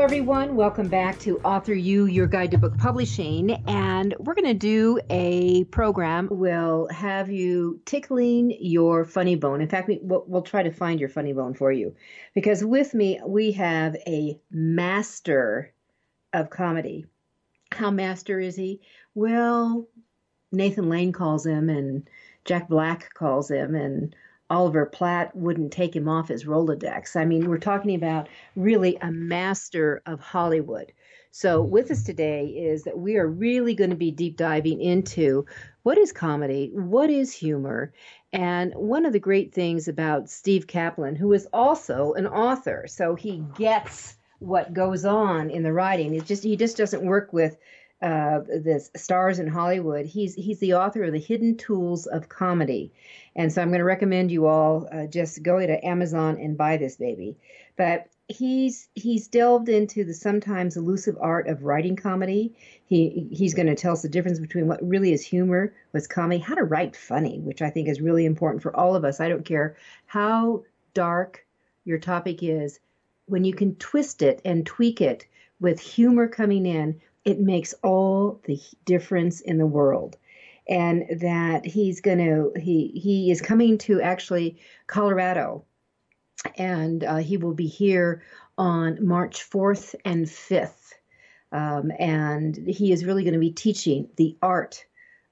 Everyone. Welcome back to Author U, your guide to book publishing. And we're going to do a program. We'll have you tickling your funny bone. In fact, we, we'll, we'll try to find your funny bone for you. Because with me, we have a master of comedy. How master is he? Well, Nathan Lane calls him, and Jack Black calls him, and Oliver Platt wouldn't take him off his Rolodex. I mean, we're talking about really a master of Hollywood. So, with us today is that we are really going to be deep diving into what is comedy, what is humor, and one of the great things about Steve Kaplan, who is also an author, so he gets what goes on in the writing. It just he just doesn't work with uh, the stars in Hollywood. He's he's the author of the Hidden Tools of Comedy, and so I'm going to recommend you all uh, just go to Amazon and buy this baby. But he's he's delved into the sometimes elusive art of writing comedy. He he's going to tell us the difference between what really is humor, what's comedy, how to write funny, which I think is really important for all of us. I don't care how dark your topic is, when you can twist it and tweak it with humor coming in it makes all the difference in the world and that he's going to he he is coming to actually colorado. And uh, he will be here on march 4th and 5th um, and he is really going to be teaching the art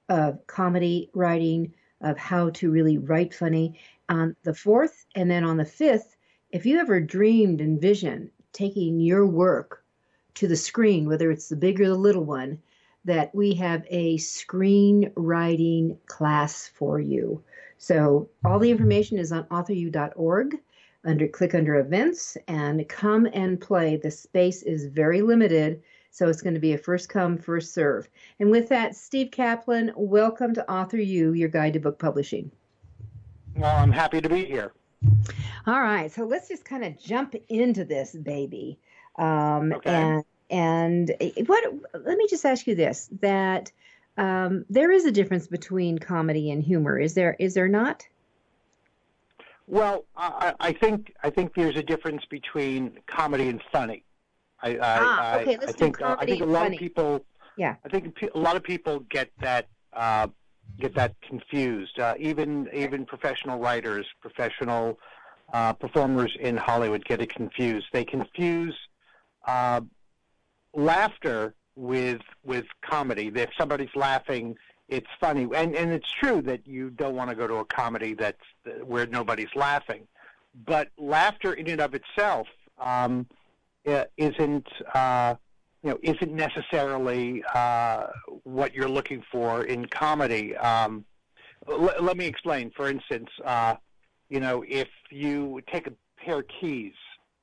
of comedy writing of how to really write funny on the 4th and then on the 5th if you ever dreamed and visioned taking your work to the screen, whether it's the big or the little one, that we have a screenwriting class for you. So all the information is on authoru.org. Under click under events and come and play. The space is very limited, so it's going to be a first come first serve. And with that, Steve Kaplan, welcome to Author U, your guide to book publishing. Well, I'm happy to be here. All right, so let's just kind of jump into this baby. Um, okay. And and what? Let me just ask you this: that um, there is a difference between comedy and humor. Is there? Is there not? Well, I, I think I think there's a difference between comedy and funny. I, ah, okay. Let's I think, do comedy I think a lot funny. of people. Yeah. I think a lot of people get that uh, get that confused. Uh, even even professional writers, professional uh, performers in Hollywood get it confused. They confuse uh, laughter with with comedy. If somebody's laughing, it's funny, and and it's true that you don't want to go to a comedy that's where nobody's laughing, but laughter in and of itself um, isn't. Uh, you know, isn't necessarily uh, what you're looking for in comedy. Um, l- let me explain. For instance, uh, you know, if you take a pair of keys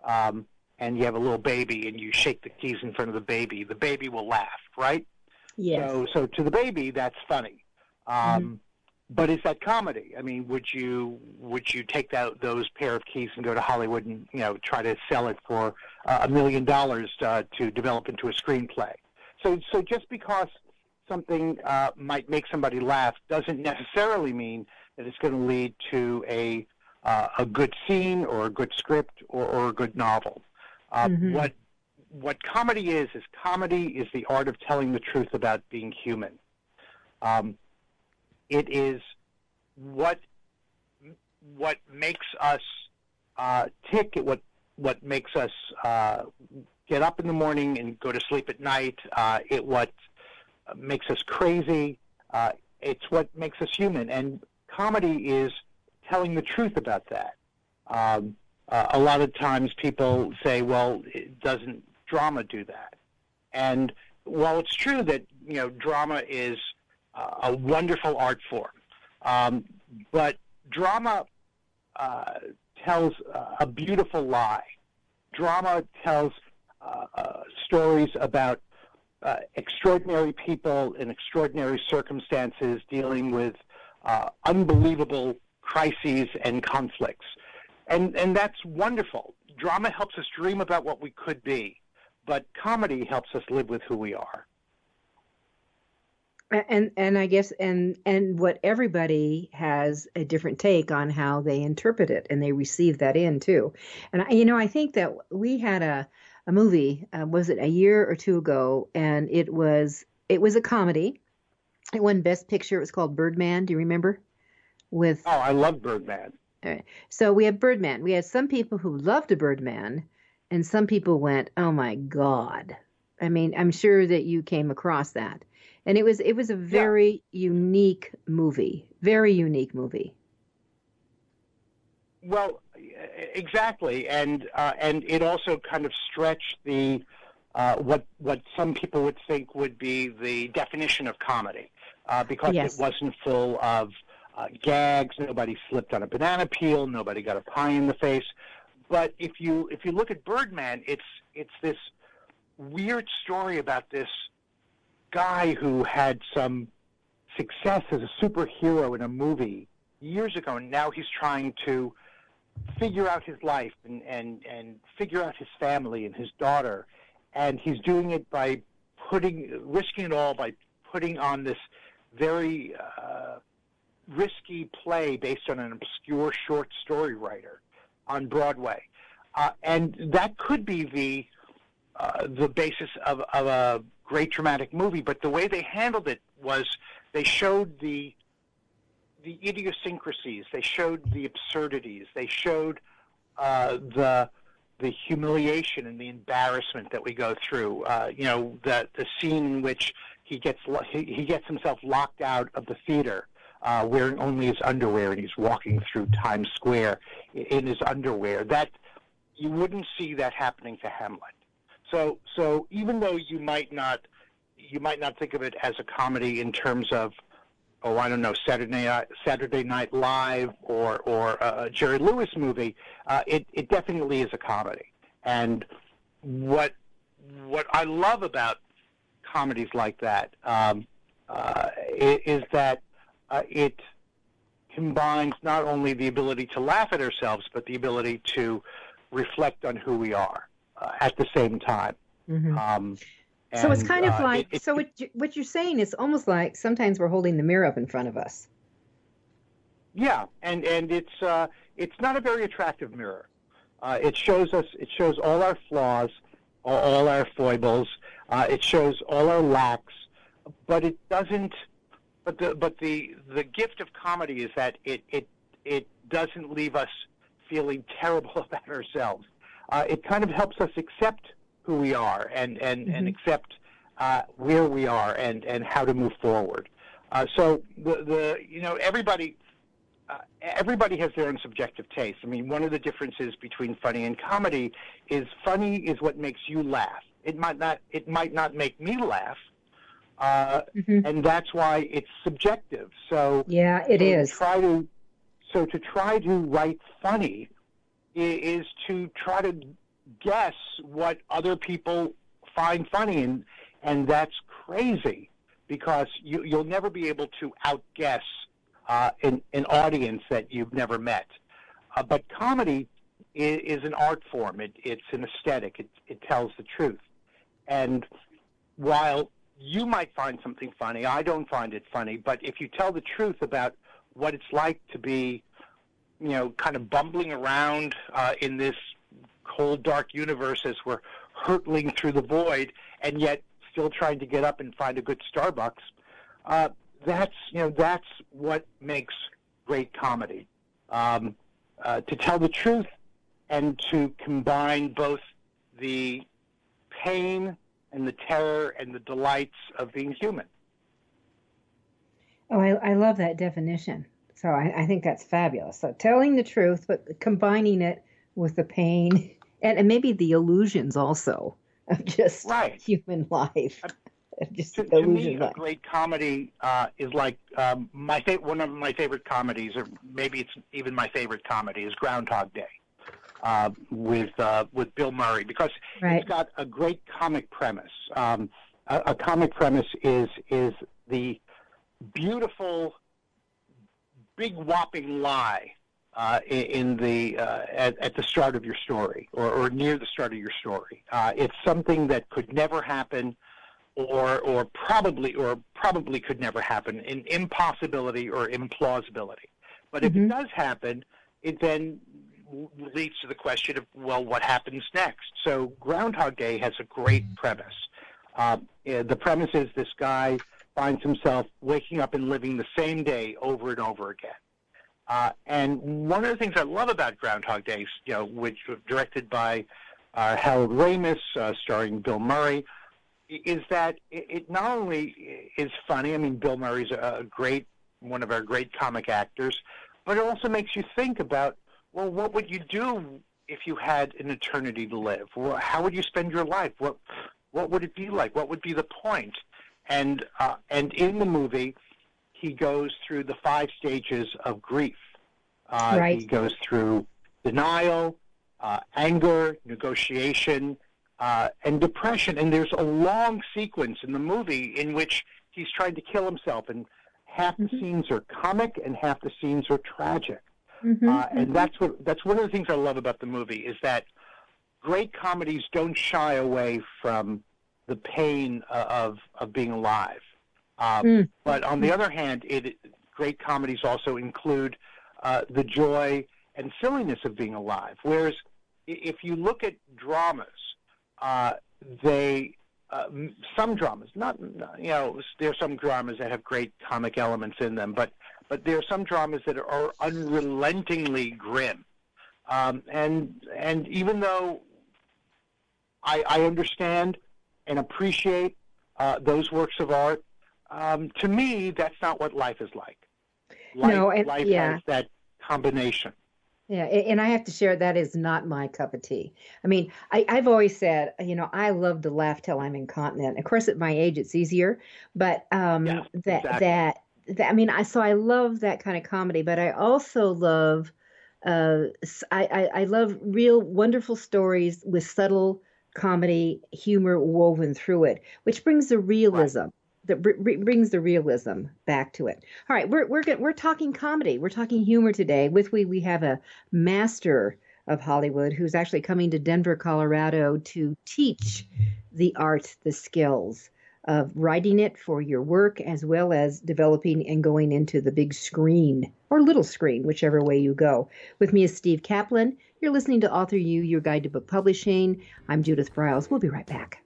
um, and you have a little baby and you shake the keys in front of the baby, the baby will laugh, right? Yes. So, so to the baby, that's funny. Um, mm-hmm. But is that comedy? I mean, would you would you take that those pair of keys and go to Hollywood and you know try to sell it for uh, a million dollars uh, to develop into a screenplay? So, so just because something uh, might make somebody laugh doesn't necessarily mean that it's going to lead to a uh, a good scene or a good script or, or a good novel. Uh, mm-hmm. What what comedy is is comedy is the art of telling the truth about being human. Um, it is what what makes us uh, tick. What what makes us uh, get up in the morning and go to sleep at night. Uh, it what makes us crazy. Uh, it's what makes us human. And comedy is telling the truth about that. Um, uh, a lot of times people say, well, doesn't drama do that? And while it's true that you know drama is uh, a wonderful art form, um, but drama uh, tells a beautiful lie. Drama tells uh, uh, stories about uh, extraordinary people in extraordinary circumstances dealing with unbelievable crises and conflicts. And, and that's wonderful. Drama helps us dream about what we could be, but comedy helps us live with who we are. And and I guess and and what everybody has a different take on how they interpret it, and they receive that in too. And I, you know, I think that we had a a movie. Uh, was it a year or two ago? And it was it was a comedy. It won Best Picture. It was called Birdman. Do you remember? With oh, I love Birdman. Right. So we have Birdman. We had some people who loved Birdman, and some people went, "Oh my God!" I mean, I'm sure that you came across that, and it was it was a very yeah. unique movie, very unique movie. Well, exactly, and uh, and it also kind of stretched the uh, what what some people would think would be the definition of comedy, uh, because yes. it wasn't full of uh, gags. Nobody slipped on a banana peel. Nobody got a pie in the face. But if you if you look at Birdman, it's it's this weird story about this guy who had some success as a superhero in a movie years ago, and now he's trying to figure out his life and, and, and figure out his family and his daughter. And he's doing it by putting, risking it all by putting on this very uh, risky play based on an obscure short story writer on Broadway. Uh, and that could be the uh, the basis of, of a great dramatic movie. But the way they handled it was they showed the the idiosyncrasies. They showed the absurdities. They showed uh, the the humiliation and the embarrassment that we go through. Uh, you know, the the scene in which he gets he, he gets himself locked out of the theater. Uh, wearing only his underwear, and he's walking through Times Square in his underwear. That you wouldn't see that happening to Hamlet. So, so even though you might not, you might not think of it as a comedy in terms of oh, I don't know, Saturday Saturday Night Live or or a Jerry Lewis movie, uh, it it definitely is a comedy. And what what I love about comedies like that um, uh, is that uh, it combines not only the ability to laugh at ourselves, but the ability to reflect on who we are uh, at the same time. Mm-hmm. Um, and, so it's kind of uh, like it, it, so what you, what you're saying is almost like sometimes we're holding the mirror up in front of us. Yeah, and and it's uh, it's not a very attractive mirror. Uh, it shows us it shows all our flaws, all, all our foibles. Uh, it shows all our lacks, but it doesn't. But the but the the gift of comedy is that it it it doesn't leave us feeling terrible about ourselves. Uh, it kind of helps us accept who we are and and mm-hmm. and accept uh, where we are and and how to move forward. Uh, so the the you know everybody. Uh, everybody has their own subjective taste. I mean, one of the differences between funny and comedy is funny is what makes you laugh. It might not. It might not make me laugh, uh, mm-hmm. and that's why it's subjective. So yeah, it so is. Try to so to try to write funny is to try to guess what other people find funny, and and that's crazy because you, you'll never be able to outguess uh, an, an audience that you've never met. Uh, but comedy is, is, an art form. It, it's an aesthetic. It, it tells the truth. And while you might find something funny, I don't find it funny. But if you tell the truth about what it's like to be, you know, kind of bumbling around uh, in this cold, dark universe as we're hurtling through the void, and yet still trying to get up and find a good Starbucks. Uh, that's you know that's what makes great comedy. Um, uh, to tell the truth and to combine both the pain and the terror and the delights of being human. Oh, I, I love that definition. So I, I think that's fabulous. So telling the truth, but combining it with the pain and, and maybe the illusions also of just right. human life. Just to, to me, a great comedy uh, is like um, my fa- one of my favorite comedies, or maybe it's even my favorite comedy, is Groundhog Day uh, with uh, with Bill Murray because right. it's got a great comic premise. Um, a, a comic premise is is the beautiful, big whopping lie uh, in the uh, at, at, the start of your story or, or near the start of your story. Uh, it's something that could never happen or or probably or probably could never happen, an impossibility or implausibility. But if mm-hmm. it does happen, it then leads to the question of well, what happens next? So Groundhog Day has a great premise. Uh, the premise is this guy finds himself waking up and living the same day over and over again. Uh, and one of the things I love about Groundhog Day, you know, which was directed by uh, Harold Ramis, uh, starring Bill Murray, is that it not only is funny. I mean, Bill Murray's a great, one of our great comic actors, but it also makes you think about, well, what would you do if you had an eternity to live? Well, how would you spend your life? What what would it be like? What would be the point? And uh, and in the movie, he goes through the five stages of grief. Uh, right. He goes through denial, uh, anger, negotiation, uh, and depression. And there's a long sequence in the movie in which he's trying to kill himself, and half mm-hmm. the scenes are comic and half the scenes are tragic. Mm-hmm. Uh, and mm-hmm. that's what that's one of the things I love about the movie is that great comedies don't shy away from the pain uh, of of being alive. Um, mm. But on the other hand, it, great comedies also include uh, the joy and silliness of being alive. Whereas if you look at dramas, uh, they uh, some dramas, not you know, there are some dramas that have great comic elements in them, but but there are some dramas that are unrelentingly grim. Um, and and even though I, I understand and appreciate uh, those works of art, um, to me, that's not what life is like. Life, no, and, life yeah. has that combination. Yeah, and I have to share that is not my cup of tea. I mean, I, have always said, you know, I love to laugh till I'm incontinent. Of course, at my age, it's easier, but um, yeah, that, exactly. that that I mean, I so I love that kind of comedy, but I also love, uh, I, I I love real wonderful stories with subtle comedy humor woven through it, which brings the realism. Right that brings the realism back to it. All right, we're we're we're talking comedy. We're talking humor today. With we we have a master of Hollywood who's actually coming to Denver, Colorado to teach the art, the skills of writing it for your work as well as developing and going into the big screen or little screen, whichever way you go. With me is Steve Kaplan. You're listening to Author U, your guide to book publishing. I'm Judith Briles. We'll be right back.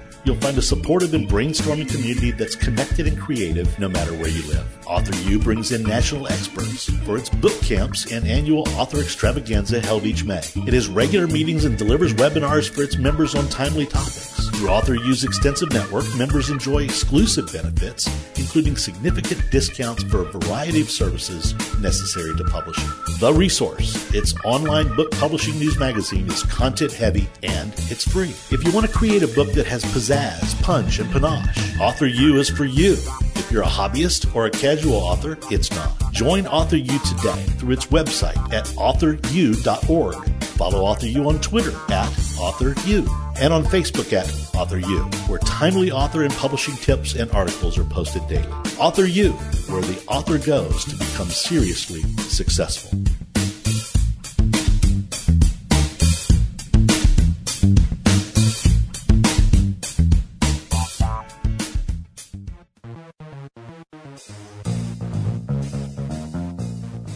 You'll find a supportive and brainstorming community that's connected and creative no matter where you live. Author U brings in national experts for its book camps and annual author extravaganza held each May. It has regular meetings and delivers webinars for its members on timely topics. Through Author U's extensive network, members enjoy exclusive benefits, including significant discounts for a variety of services necessary to publishing. The Resource, its online book publishing news magazine, is content heavy and it's free. If you want to create a book that has pizzazz, punch, and panache, Author U is for you. If you're a hobbyist or a casual author, it's not. Join Author U today through its website at authoru.org. Follow Author U on Twitter at Author U and on Facebook at Author U, where timely author and publishing tips and articles are posted daily. Author U, where the author goes to become seriously successful.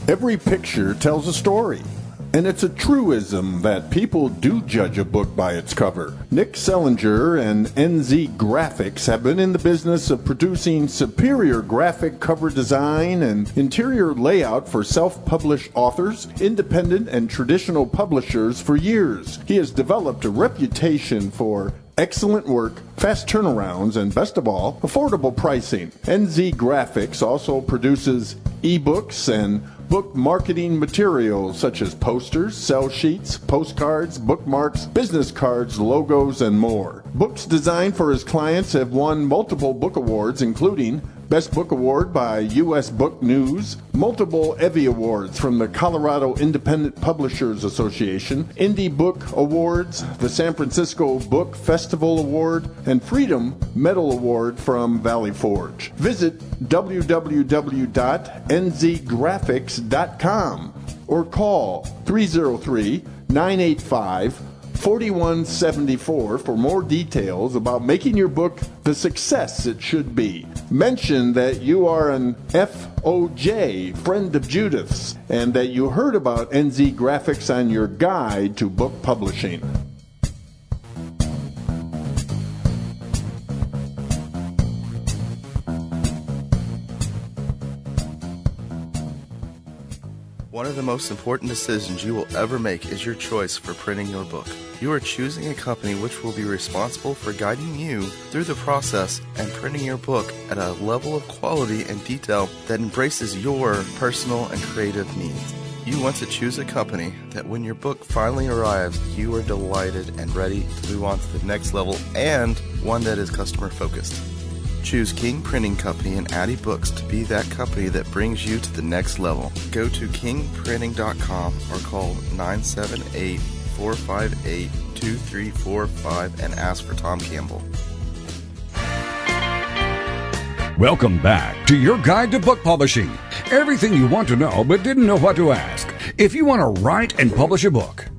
Every picture tells a story And it's a truism that people do judge a book by its cover. Nick Zelinger and NZ Graphics have been in the business of producing superior graphic cover design and interior layout for self published authors, independent and traditional publishers for years. He has developed a reputation for excellent work, fast turnarounds, and best of all, affordable pricing. NZ Graphics also produces ebooks and book marketing materials such as posters, sell sheets, postcards, bookmarks, business cards, logos, and more. Books designed for his clients have won multiple book awards, including Best Book Award by U.S. Book News, multiple EVVY Awards from the Colorado Independent Publishers Association, Indie Book Awards, the San Francisco Book Festival Award, and Freedom Medal Award from Valley Forge. Visit www.nzgraphics.com or call 303 985 4174 for more details about making your book the success it should be. Mention that you are an FOJ, friend of Judith's, and that you heard about NZ Graphics on your guide to book publishing. Of the most important decisions you will ever make is your choice for printing your book. You are choosing a company which will be responsible for guiding you through the process and printing your book at a level of quality and detail that embraces your personal and creative needs. You want to choose a company that when your book finally arrives, you are delighted and ready to move on to the next level and one that is customer focused. Choose King Printing Company and Adibooks to be that company that brings you to the next level. Go to kingprinting.com or call 978 458 2345 and ask for Tom Campbell. Welcome back to your guide to book publishing. Everything you want to know but didn't know what to ask. If you want to write and publish a book,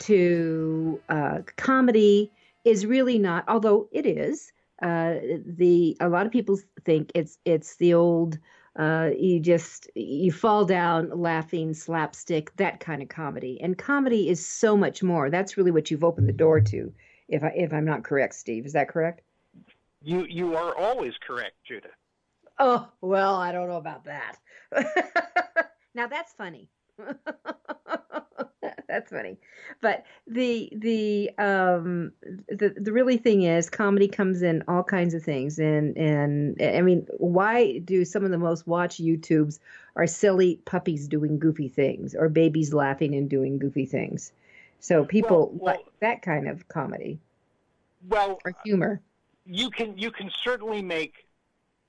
to uh, comedy is really not, although it is. Uh, the a lot of people think it's it's the old uh, you just you fall down laughing slapstick that kind of comedy. And comedy is so much more. That's really what you've opened the door to if i if i'm not correct steve. Is that correct? You you are always correct, Judith oh well i don't know about that. Now that's funny that's funny. But the the um the the really thing is comedy comes in all kinds of things. And and i mean why do some of the most watched youtubes are silly puppies doing goofy things or babies laughing and doing goofy things? So people Well, well- like that kind of comedy. Well, or humor. You can you can certainly make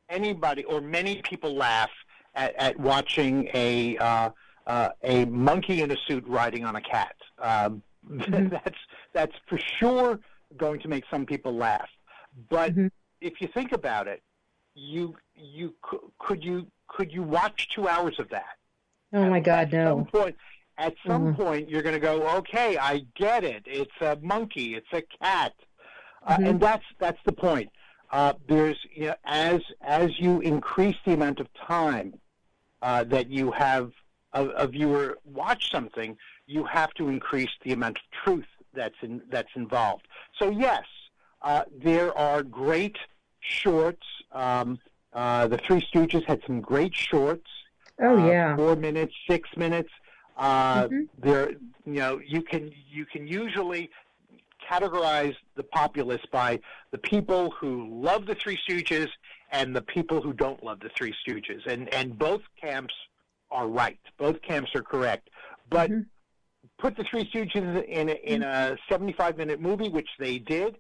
anybody or many people laugh at, at watching a uh, uh, a monkey in a suit riding on a cat. Um, that's that's for sure going to make some people laugh. But Mhm. if you think about it, you you could you could you watch two hours of that? oh my god at some no point, at some Mhm. point, you're going to go, okay, I get it. It's a monkey. It's a cat, uh, Mhm. and that's that's the point. Uh, there's you know, as as you increase the amount of time uh, that you have a, a viewer watch something, you have to increase the amount of truth that's in, that's involved. So yes, uh, there are great shorts. Um, uh, the Three Stooges had some great shorts oh uh, yeah four minutes, six minutes. Uh, Mhm. There, you know, you can you can usually categorize the populace by the people who love the Three Stooges and the people who don't love the Three Stooges, and and both camps are right. Both camps are correct, but. Mhm. Put the Three Stooges in a, in a 75 minute movie, which they did.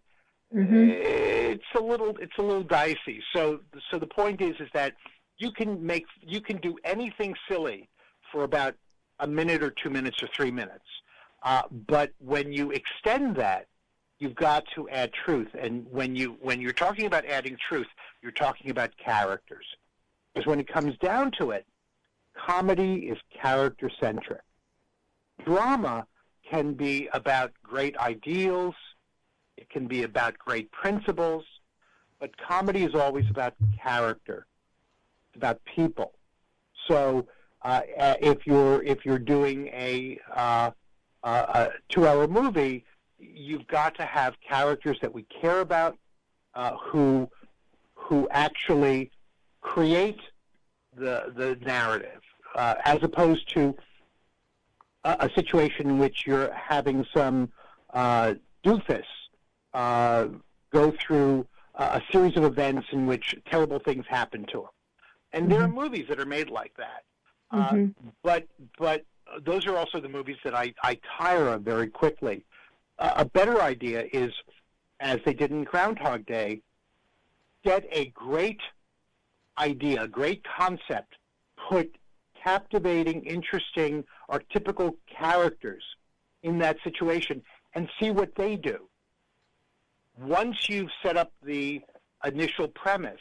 hmm It's a little it's a little dicey. So so the point is is that you can make you can do anything silly for about a minute or two minutes or three minutes. Uh, but when you extend that, you've got to add truth. And when you when you're talking about adding truth, you're talking about characters. Because when it comes down to it, comedy is character centric. Drama can be about great ideals, it can be about great principles, but comedy is always about character. It's about people. So uh, if you're if you're doing a, uh, a two-hour movie, you've got to have characters that we care about, uh, who who actually create the the narrative, uh, as opposed to a, a, situation in which you're having some uh, doofus uh, go through a series of events in which terrible things happen to him. And mm-hmm. there are mm-hmm. movies that are made like that. Uh, mm-hmm. but but those are also the movies that I, I tire of very quickly. Uh, a better idea is, as they did in Groundhog Day, get a great idea, a great concept, put captivating, interesting, or typical characters in that situation, and see what they do once you've set up the initial premise,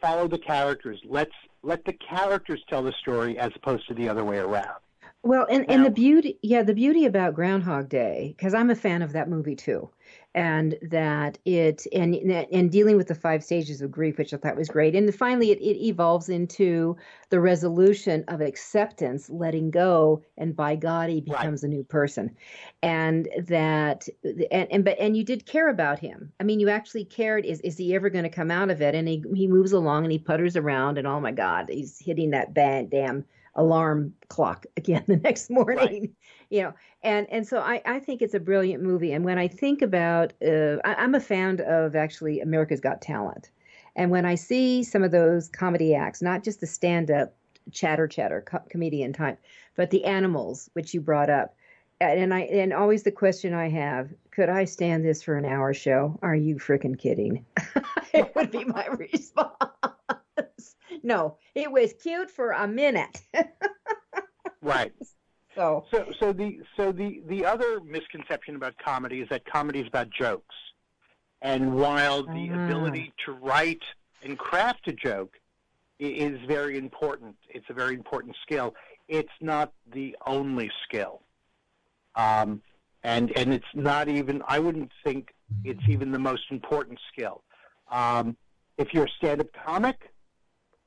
follow the characters. Let's let the characters tell the story as opposed to the other way around. Well, and, now, and the beauty, yeah, the beauty about Groundhog Day, because I'm a fan of that movie too, and that it and and dealing with the five stages of grief, which I thought was great, and finally it, it evolves into the resolution of acceptance, letting go, and by God he becomes right. a new person, and that and and but and you did care about him. I mean, you actually cared. Is is he ever going to come out of it? And he he moves along and he putters around, and oh my God, he's hitting that bad damn alarm clock again the next morning right. you know and and so I, I think it's a brilliant movie and when i think about uh, I, i'm a fan of actually america's got talent and when i see some of those comedy acts not just the stand-up chatter chatter co- comedian type but the animals which you brought up and I and always the question I have: Could I stand this for an hour show? Are you freaking kidding? it would be my response no, it was cute for a minute. right. So, so, so the so the the other misconception about comedy is that comedy is about jokes, and while the uh-huh. ability to write and craft a joke is very important, it's a very important skill. It's not the only skill, um, and and it's not even. I wouldn't think it's even the most important skill. Um, if you're a stand-up comic,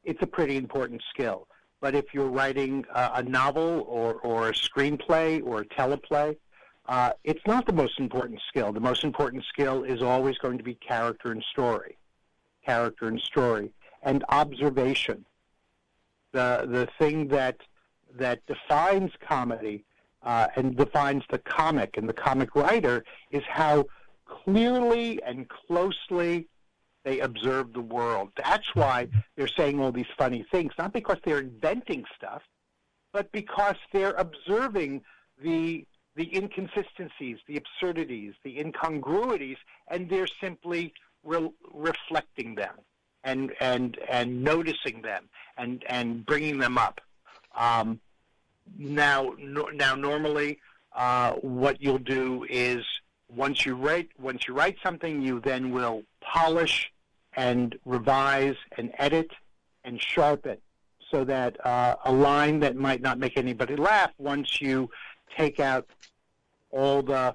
it's a pretty important skill. But if you're writing uh, a novel or, or a screenplay or a teleplay, uh, it's not the most important skill. The most important skill is always going to be character and story, character and story, and observation. The the thing that that defines comedy uh, and defines the comic and the comic writer is how clearly and closely they observe the world. That's why they're saying all these funny things, not because they're inventing stuff, but because they're observing the the inconsistencies, the absurdities, the incongruities, and they're simply re- reflecting them and and and noticing them and and bringing them up. Um, now, no, now normally, uh, what you'll do is once you write once you write something, you then will polish and revise and edit and sharpen so that uh, a line that might not make anybody laugh once you take out all the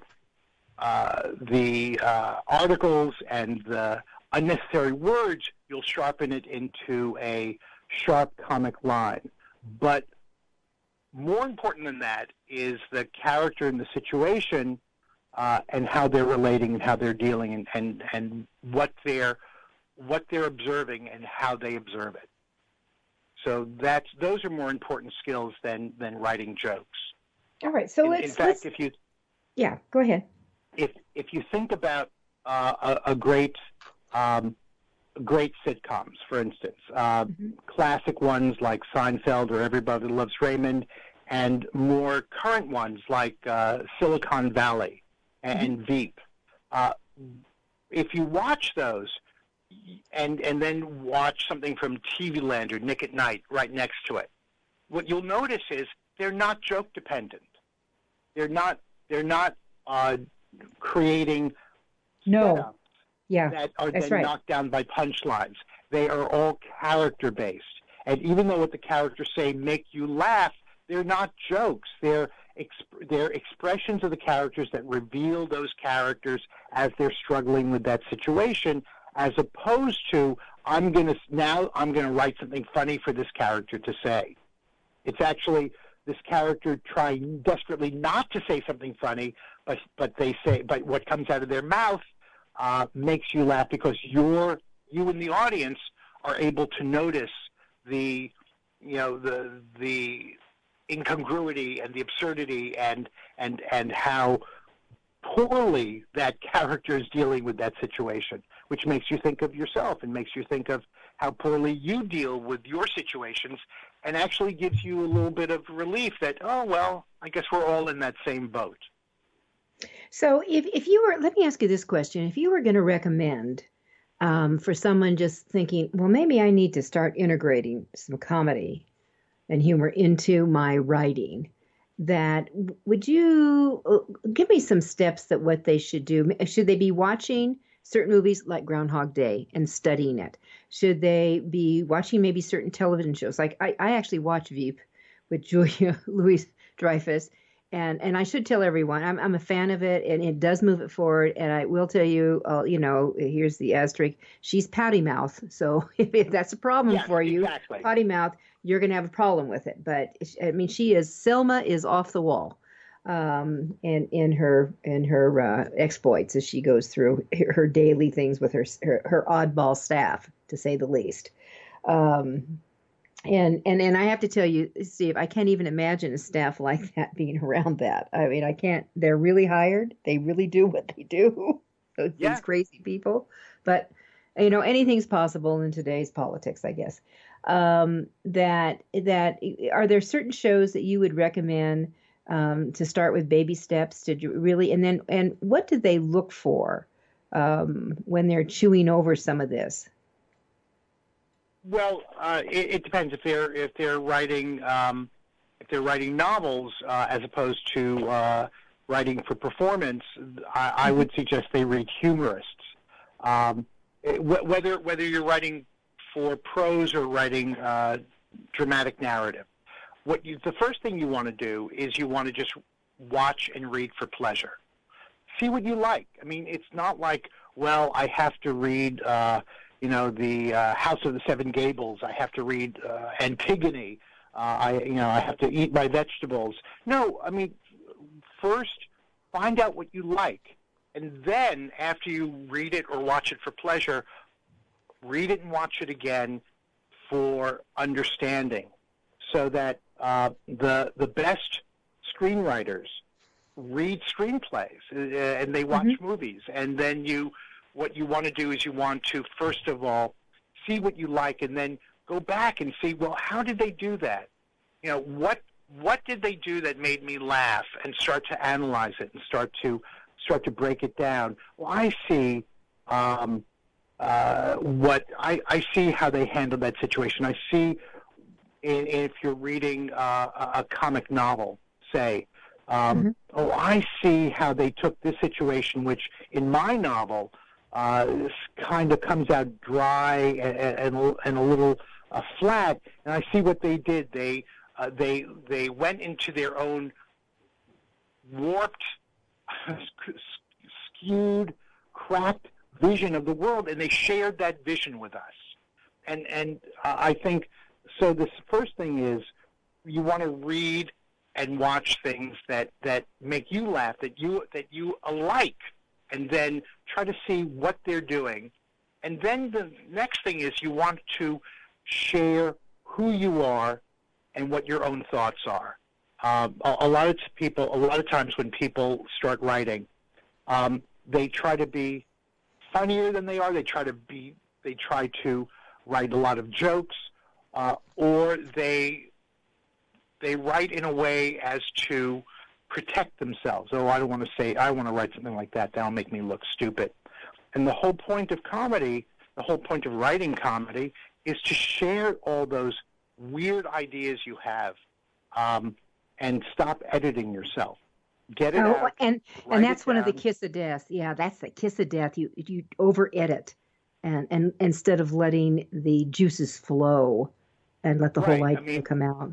uh, the uh, articles and the unnecessary words, you'll sharpen it into a sharp comic line. But more important than that is the character and the situation uh, and how they're relating and how they're dealing and, and, and what they're what they're observing and how they observe it. So that's those are more important skills than than writing jokes. All right. So in, let's. In fact, let's, if you. Yeah. Go ahead. If if you think about uh, a, a, great um, great sitcoms, for instance, uh, mm-hmm. classic ones like Seinfeld or Everybody Loves Raymond, and more current ones like uh, Silicon Valley and, mm-hmm. Veep. Uh, if you watch those, and and then watch something from TV Land or Nick at Night right next to it. What you'll notice is they're not joke dependent. they're not they're not uh, creating no. Yeah. that are then right. knocked down by punchlines. They are all character based. And even though what the characters say make you laugh, they're not jokes. They're exp- they're expressions of the characters that reveal those characters as they're struggling with that situation, as opposed to I'm gonna now I'm gonna write something funny for this character to say. It's actually this character trying desperately not to say something funny, but but they say but what comes out of their mouth uh, makes you laugh because you're you in the audience are able to notice the you know the the incongruity and the absurdity and and and how poorly that character is dealing with that situation, which makes you think of yourself and makes you think of how poorly you deal with your situations and actually gives you a little bit of relief that, oh, well, I guess we're all in that same boat. So, if, if you were, let me ask you this question. If you were going to recommend um, for someone just thinking, well, maybe I need to start integrating some comedy and humor into my writing, that would you uh, give me some steps that what they should do? Should they be watching certain movies like Groundhog Day and studying it? Should they be watching maybe certain television shows? Like I, I actually watch Veep with Julia Louis Dreyfus and and I should tell everyone I'm I'm a fan of it, and it does move it forward. And I will tell you, uh, you know, here's the asterisk: she's potty mouth. So if, that's a problem Yes, for you, exactly. potty mouth, you're gonna have a problem with it. But I mean, she is Selina is off the wall, um, in in her in her uh, exploits as she goes through her, her daily things with her, her her oddball staff, to say the least. Um, and and and I have to tell you, Steve, I can't even imagine a staff like that being around that. I mean, I can't. They're really hired. They really do what they do. Those Yeah. These crazy people, but you know, anything's possible in today's politics, I guess. Um, that that are there certain shows that you would recommend um, to start with baby steps to do- really, and then and what do they look for um, when they're chewing over some of this? Well, uh, it, it depends if they're if they're writing um, if they're writing novels uh, as opposed to uh, writing for performance. I, I would suggest they read humorists. Um, whether whether you're writing for prose or writing uh, dramatic narrative, what you the first thing you want to do is you want to just watch and read for pleasure. See what you like. I mean, it's not like well, I have to read. Uh, you know, the uh, House of the Seven Gables. I have to read uh, Antigone. Uh, I, you know, I have to eat my vegetables. No, I mean, first find out what you like, and then after you read it or watch it for pleasure, read it and watch it again for understanding, so that uh, the the best screenwriters read screenplays uh, and they watch movies, and then you what you want to do is you want to first of all see what you like and then go back and see well how did they do that? You know what what did they do that made me laugh? And start to analyze it and start to start to break it down. Well i see um, uh, what I, I see how they handled that situation. I see in, if you're reading uh, a comic novel say um, oh i see how they took this situation which in my novel uh, kind of comes out dry and, and, and a little uh, flat. And I see what they did. They uh, they they went into their own warped, skewed, cracked vision of the world, and they shared that vision with us. And and uh, I think so. The first thing is you want to read and watch things that that make you laugh, that you that you like and then try to see what they're doing. And then the next thing is you want to share who you are and what your own thoughts are. Um, a, a lot of people, a lot of times when people start writing, um, they try to be funnier than they are. They try to be, they try to write a lot of jokes, uh, or they they write in a way as to protect themselves. Oh, I don't want to say, I want to write something like that. That'll make me look stupid. And the whole point of comedy, the whole point of writing comedy, is to share all those weird ideas you have um, and stop editing yourself. Get it oh, out. and and that's one of the kiss of death. Yeah, that's the kiss of death. You you over edit, and and instead of letting the juices flow, and let the whole Right, I idea mean- come out.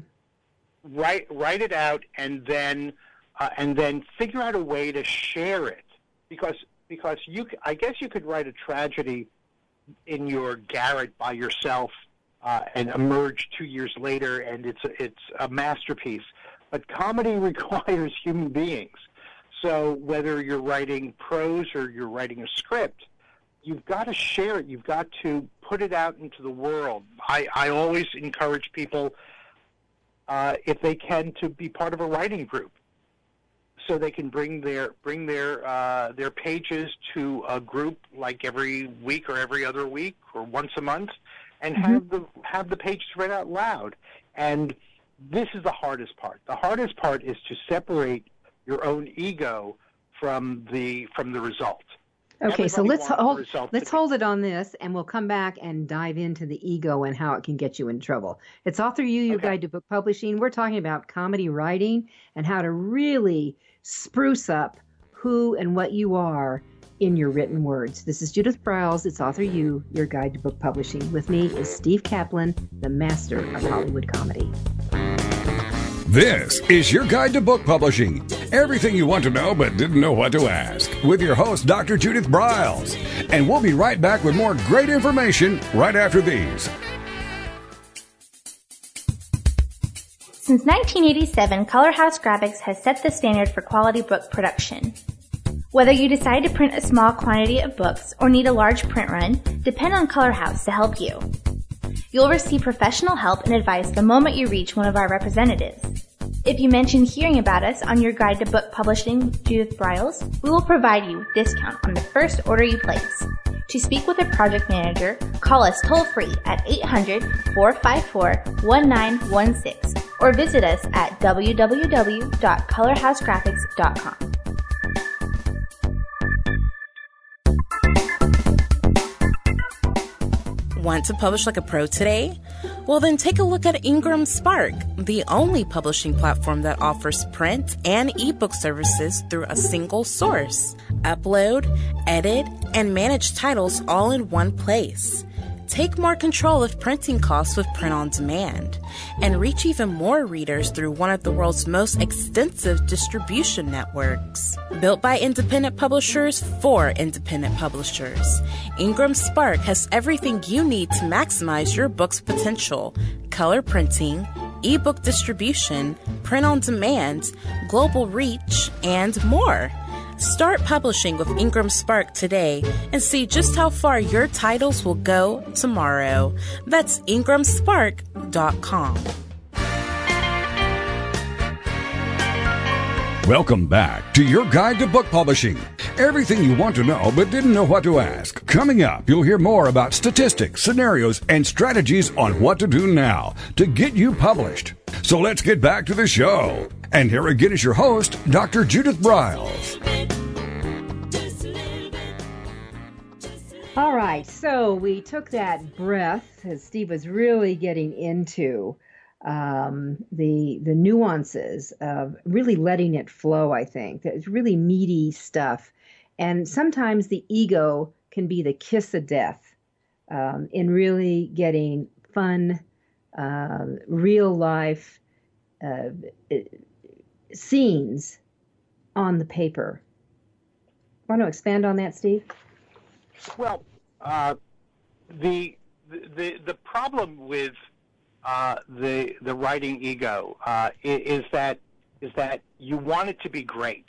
write write it out and then uh, and then figure out a way to share it. Because because you I guess you could write a tragedy in your garret by yourself uh, and emerge two years later and it's a, it's a masterpiece. But comedy requires human beings. So whether you're writing prose or you're writing a script you've got to share it you've got to put it out into the world I, I always encourage people uh, if they can, to be part of a writing group, so they can bring their bring their uh, their pages to a group like every week or every other week or once a month, and have the have the pages read out loud. And this is the hardest part. The hardest part is to separate your own ego from the from the result. Okay, so let's hold let's hold it on this, and we'll come back and dive into the ego and how it can get you in trouble. It's Author U your Okay. guide to book publishing. We're talking about comedy writing and how to really spruce up who and what you are in your written words. This is Judith Briles. It's Author U your guide to book publishing. With me is Steve Kaplan, the master of Hollywood comedy. This is your guide to book publishing. Everything you want to know but didn't know what to ask. With your host, Dr. Judith Briles. And we'll be right back with more great information right after these. Since 1987, Color House Graphics has set the standard for quality book production. Whether you decide to print a small quantity of books or need a large print run, depend on Color House to help you. You'll receive professional help and advice the moment you reach one of our representatives. If you mention hearing about us on your guide to book publishing Judith Briles, we will provide you with discount on the first order you place. To speak with a project manager, call us toll free at 800-454-1916 or visit us at www.colorhousegraphics.com. Want to publish like a pro today? Well, then take a look at Ingram Spark, the only publishing platform that offers print and ebook services through a single source. Upload, edit, and manage titles all in one place. Take more control of printing costs with print on demand and reach even more readers through one of the world's most extensive distribution networks. Built by independent publishers for independent publishers, Ingram Spark has everything you need to maximize your book's potential color printing, ebook distribution, print on demand, global reach, and more. Start publishing with Ingram Spark today and see just how far your titles will go tomorrow. That's ingramspark.com. Welcome back to your guide to book publishing. Everything you want to know but didn't know what to ask. Coming up, you'll hear more about statistics, scenarios, and strategies on what to do now to get you published. So let's get back to the show. And here again is your host, Dr. Judith Briles. All right, so we took that breath as Steve was really getting into um, the the nuances of really letting it flow. I think that's really meaty stuff, and sometimes the ego can be the kiss of death um, in really getting fun, uh, real life uh, scenes on the paper. Want to expand on that, Steve? Well, uh, the, the the problem with uh, the the writing ego uh, is that is that you want it to be great,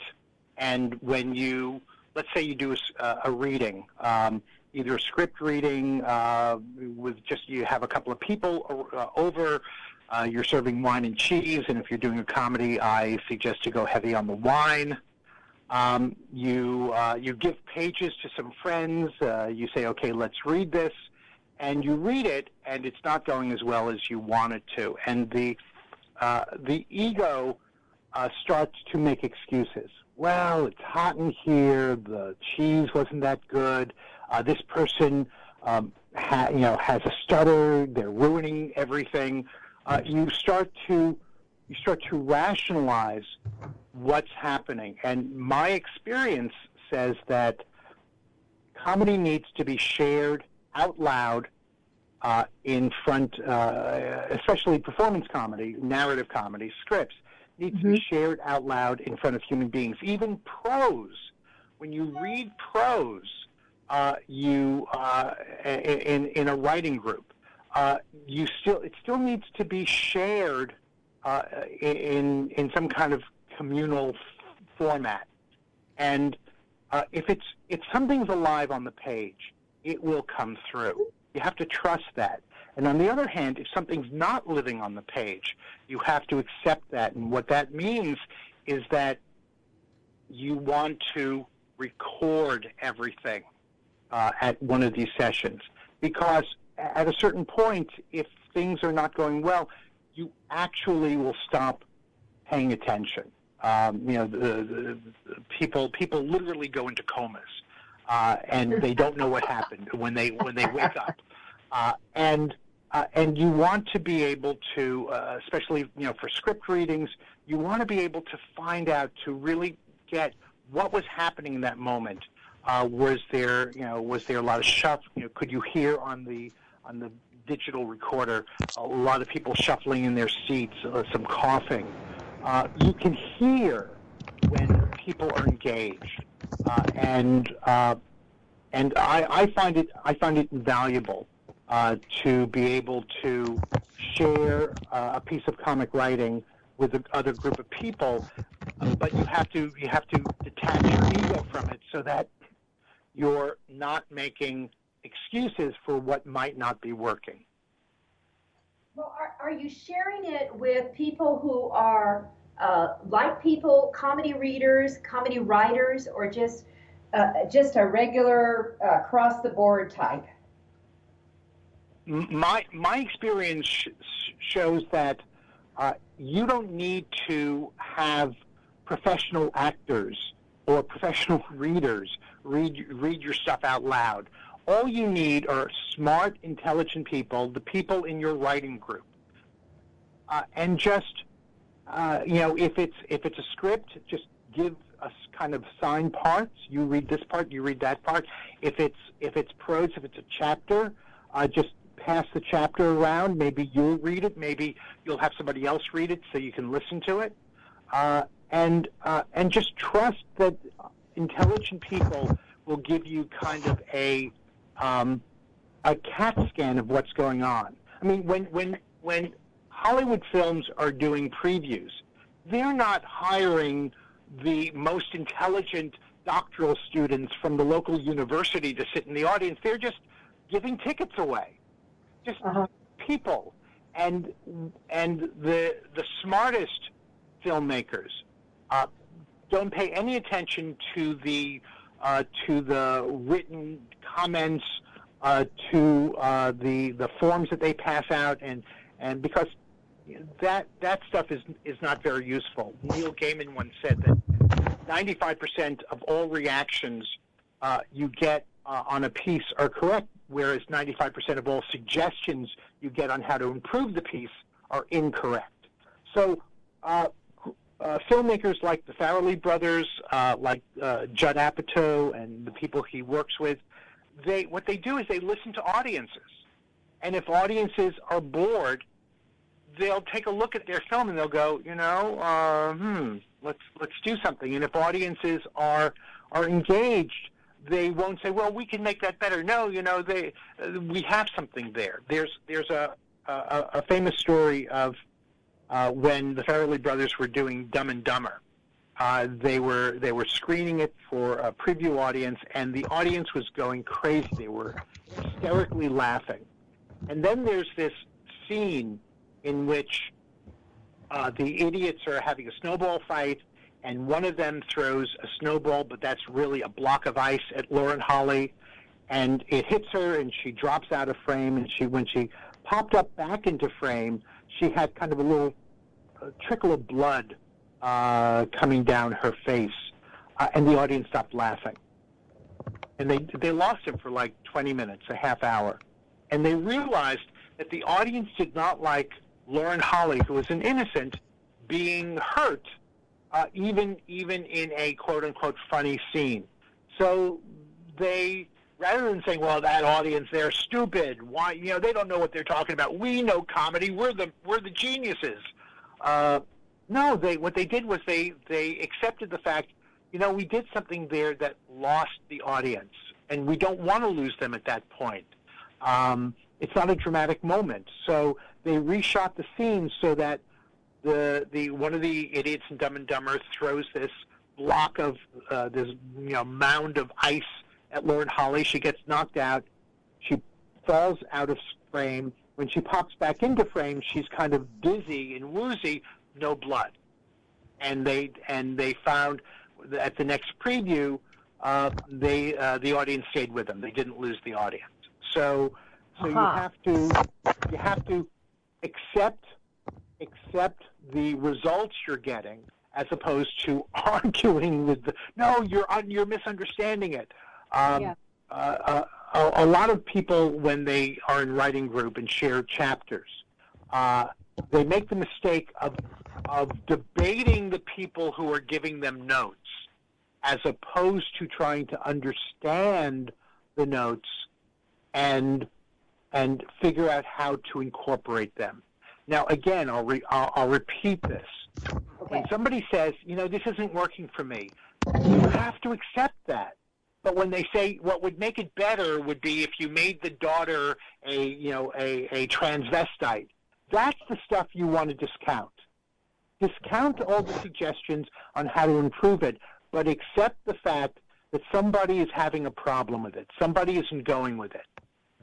and when you let's say you do a, a reading, um, either a script reading uh, with just you have a couple of people uh, over. Uh, you're serving wine and cheese, and if you're doing a comedy, I suggest to go heavy on the wine. Um, you uh, you give pages to some friends. Uh, you say, "Okay, let's read this," and you read it, and it's not going as well as you want it to, and the uh, the ego uh, starts to make excuses. Well, it's hot in here. The cheese wasn't that good. Uh, this person, um, ha- you know, has a stutter. They're ruining everything. Uh, you start to you start to rationalize what's happening. And my experience says that comedy needs to be shared out loud uh, in front, uh, especially performance comedy, narrative comedy, scripts, needs mm-hmm. to be mm-hmm. shared out loud in front of human beings. Even prose, when you read prose, uh, you uh, in in a writing group, uh, you still it still needs to be shared uh, in in some kind of communal f- format, and if it's if something's alive on the page, it will come through. You have to trust that. And on the other hand, if something's not living on the page, you have to accept that. And what that means is that you want to record everything uh, at one of these sessions. Because at a certain point, if things are not going well, you actually will stop paying attention. Um, you know, the, the, the people people literally go into comas uh, and they don't know what happened when they when they wake up. Uh, and uh, and you want to be able to, uh, especially you know for script readings, you want to be able to find out to really get what was happening in that moment. Uh, was there you know was there a lot of shuffle? You know, could you hear on the on the digital recorder a lot of people shuffling in their seats, uh, some coughing? Uh, you can hear when people are engaged uh, and uh, and I, I, find it I find it invaluable uh, to be able to share uh, a piece of comic writing with another group of people, but you have to you have to detach your ego from it so that you're not making excuses for what might not be working. Well, are, are you sharing it with people who are uh, like people, comedy readers, comedy writers, or just uh, just a regular uh, across the board type? My my experience sh- shows that uh, you don't need to have professional actors or professional readers read read your stuff out loud. All you need are smart, intelligent people, the people in your writing group, uh, and just uh, you know, if it's if it's a script, just give us kind of sign parts. You read this part, you read that part. If it's if it's prose, if it's a chapter, uh, just pass the chapter around. Maybe you'll read it. Maybe you'll have somebody else read it so you can listen to it. Uh, and uh, and just trust that intelligent people will give you kind of a um, a CAT scan of what's going on. I mean, when when when Hollywood films are doing previews. They're not hiring the most intelligent doctoral students from the local university to sit in the audience. They're just giving tickets away. Just uh-huh. people. And and the the smartest filmmakers uh, don't pay any attention to the uh, to the written comments, uh, to uh, the the forms that they pass out, and and because that that stuff is is not very useful. Neil Gaiman once said that 95% of all reactions uh, you get uh, on a piece are correct, whereas 95% of all suggestions you get on how to improve the piece are incorrect. So. Uh, uh filmmakers like the Farrelly brothers, uh, like uh, Judd Apatow, and the people he works with, they what they do is they listen to audiences, and if audiences are bored, they'll take a look at their film and they'll go, you know, uh, hmm, let's let's do something. And if audiences are are engaged, they won't say, well, we can make that better. No, you know, they uh, we have something there. There's there's a a, a famous story of uh, when the Farrelly brothers were doing Dumb and Dumber. Uh, they were they were screening it for a preview audience, and the audience was going crazy. They were hysterically laughing. And then there's this scene in which uh, the idiots are having a snowball fight, and one of them throws a snowball, but that's really a block of ice at Lauren Holly, and it hits her, and she drops out of frame. And she, when she popped up back into frame, she had kind of a little uh, trickle of blood uh, coming down her face, uh, and the audience stopped laughing. And they they lost him for like 20 minutes, a half hour, and they realized that the audience did not like Lauren Holly, who was an innocent, being hurt, uh, even even in a quote unquote funny scene. So they rather than saying, "Well, that audience they're stupid. Why, you know, they don't know what they're talking about. We know comedy. We're the we're the geniuses." Uh, no, they what they did was they they accepted the fact, you know, we did something there that lost the audience, and we don't want to lose them at that point. Um, it's not a dramatic moment, so they reshot the scene so that the the one of the idiots in Dumb and Dumber throws this block of uh, this you know mound of ice at Lauren Holly. She gets knocked out. She falls out of frame. When she pops back into frame, she's kind of dizzy and woozy. No blood, and they and they found at the next preview, uh, they uh, the audience stayed with them. They didn't lose the audience. So so you Uh-huh. have to you have to accept accept the results you're getting as opposed to arguing with the no you're un, you're misunderstanding it um, Yeah. uh, uh, a, a lot of people when they are in writing group and share chapters uh, they make the mistake of of debating the people who are giving them notes as opposed to trying to understand the notes and and figure out how to incorporate them. Now, again, I'll, re- I'll, I'll repeat this. When somebody says, you know, this isn't working for me, you have to accept that. But when they say what would make it better would be if you made the daughter a, you know, a, a transvestite, that's the stuff you want to discount. Discount all the suggestions on how to improve it, but accept the fact that somebody is having a problem with it. Somebody isn't going with it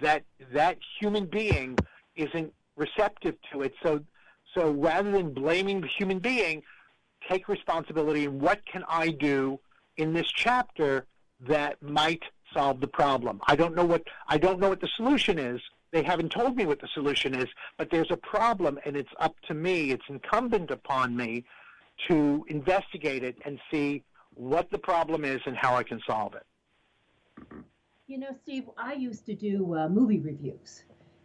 that that human being isn't receptive to it. So so rather than blaming the human being, take responsibility and what can I do in this chapter that might solve the problem. I don't know what I don't know what the solution is. They haven't told me what the solution is, but there's a problem and it's up to me, it's incumbent upon me to investigate it and see what the problem is and how I can solve it. You know, Steve, I used to do uh, movie reviews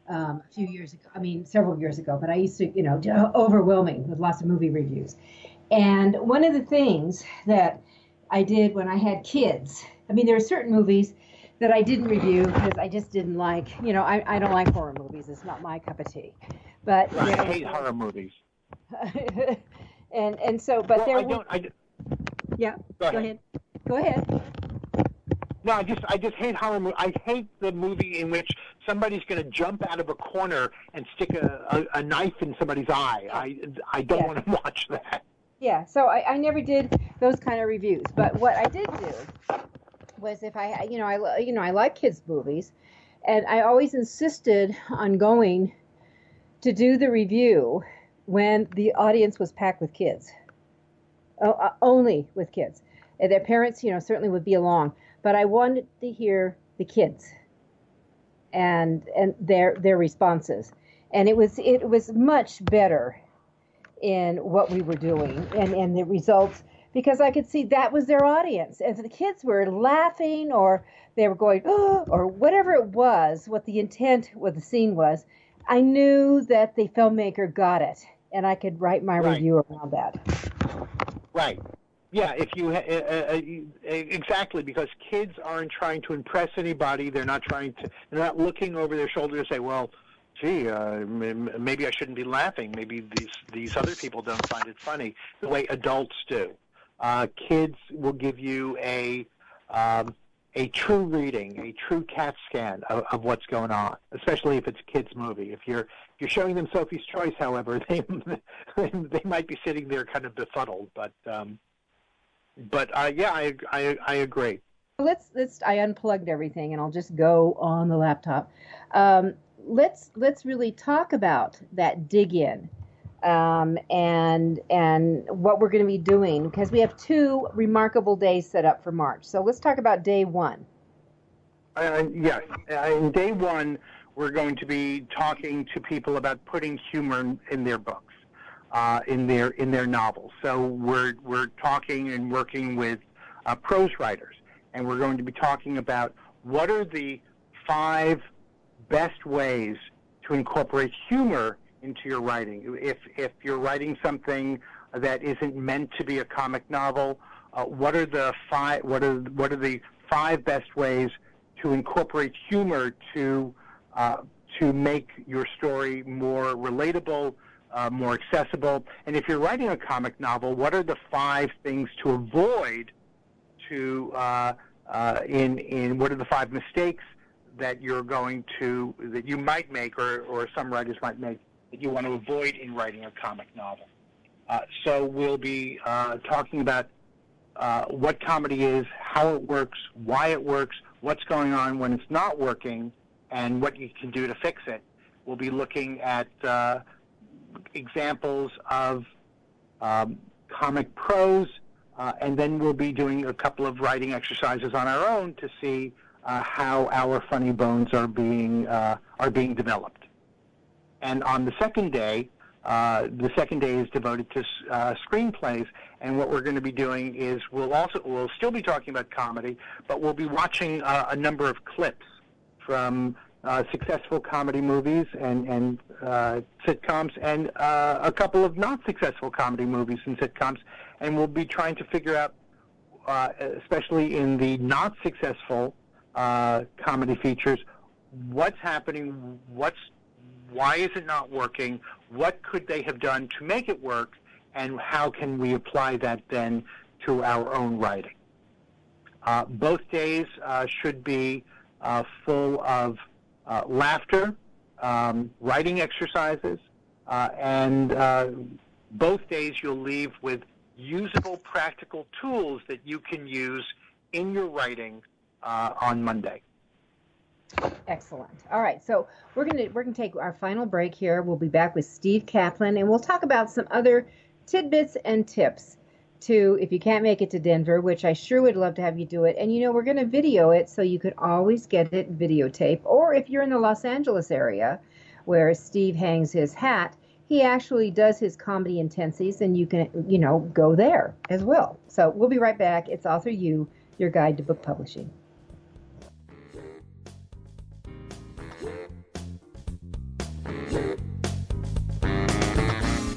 um, a few years ago. I mean, several years ago, but I used to, you know, do- overwhelming with lots of movie reviews. And one of the things that I did when I had kids, I mean, there are certain movies that I didn't review because I just didn't like, you know, I, I don't like horror movies. It's not my cup of tea. But I there- hate horror movies. and and so, but Well, there I were, don't I, yeah. Go Go ahead. Go ahead. No, I just I just hate horror movies. I hate the movie in which somebody's going to jump out of a corner and stick a, a, a knife in somebody's eye. I I don't Yeah. want to watch that. Yeah, so I, I never did those kind of reviews. But what I did do was if I, you know, I, you know, I like kids movies, and I always insisted on going to do the review when the audience was packed with kids, uh, uh, only with kids. And their parents, you know, certainly would be along, but I wanted to hear the kids and and their their responses, and it was it was much better in what we were doing and, and the results because I could see that was their audience. And if the kids were laughing or they were going, oh, or whatever it was, what the intent with the scene was, I knew that the filmmaker got it and I could write my Right. review around that. Right. Yeah, if you ha- uh, uh, uh, exactly because kids aren't trying to impress anybody. They're not trying to. They're not looking over their shoulder to say, "Well, gee, uh, maybe I shouldn't be laughing. Maybe these these other people don't find it funny." The way adults do. Uh, kids will give you a um, a true reading, a true CAT scan of, of what's going on, especially if it's a kids movie. If you're if you're showing them Sophie's Choice, however, they they might be sitting there kind of befuddled. But um, but uh, yeah, I, I I agree. Let's let's I unplugged everything and I'll just go on the laptop. Um, let's let's really talk about that dig in um, and and what we're going to be doing because we have two remarkable days set up for March. So let's talk about day one. Uh, yes, uh, in day one, we're going to be talking to people about putting humor in, in their books, uh, in their in their novels. So we're we're talking and working with uh, prose writers, and we're going to be talking about what are the five best ways to incorporate humor into your writing. If if you're writing something that isn't meant to be a comic novel? Uh, what are the five? What are what are the five best ways to incorporate humor to uh, to make your story more relatable, uh, more accessible? And if you're writing a comic novel, what are the five things to avoid? To uh, uh, in in what are the five mistakes that you're going to that you might make or or some writers might make that you want to avoid in writing a comic novel? Uh, so we'll be uh, talking about uh, what comedy is, how it works, why it works, what's going on when it's not working, and what you can do to fix it. We'll be looking at uh, examples of um, comic prose, uh, and then we'll be doing a couple of writing exercises on our own to see uh, how our funny bones are being are being developed. And on the second day, uh, the second day is devoted to uh, screenplays, and what we're going to be doing is we'll also we'll still be talking about comedy, but we'll be watching uh, a number of clips from uh, successful comedy movies and and uh, sitcoms, and a couple of not successful comedy movies and sitcoms, and we'll be trying to figure out, especially in the not successful comedy features, what's happening, what's why is it not working? What could they have done to make it work? And how can we apply that then to our own writing? Uh, both days uh, should be uh, full of uh, laughter, um, writing exercises, uh, and uh, both days you'll leave with usable, practical tools that you can use in your writing on Monday. Excellent. All right, so we're gonna we're gonna take our final break here. We'll be back with Steve Kaplan, and we'll talk about some other tidbits and tips to if you can't make it to Denver, which I sure would love to have you do it. And you know, we're to video it so you could always get it videotape. Or if you're in the Los Angeles area where Steve hangs his hat, he actually does his comedy intensives and you can, you know, go there as well. So we'll be right back. It's Author U, your guide to book publishing.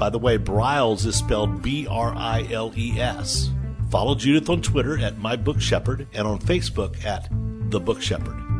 By the way, Briles is spelled B R I L E S. Follow Judith on Twitter at My Book Shepherd and on Facebook at The Book Shepherd.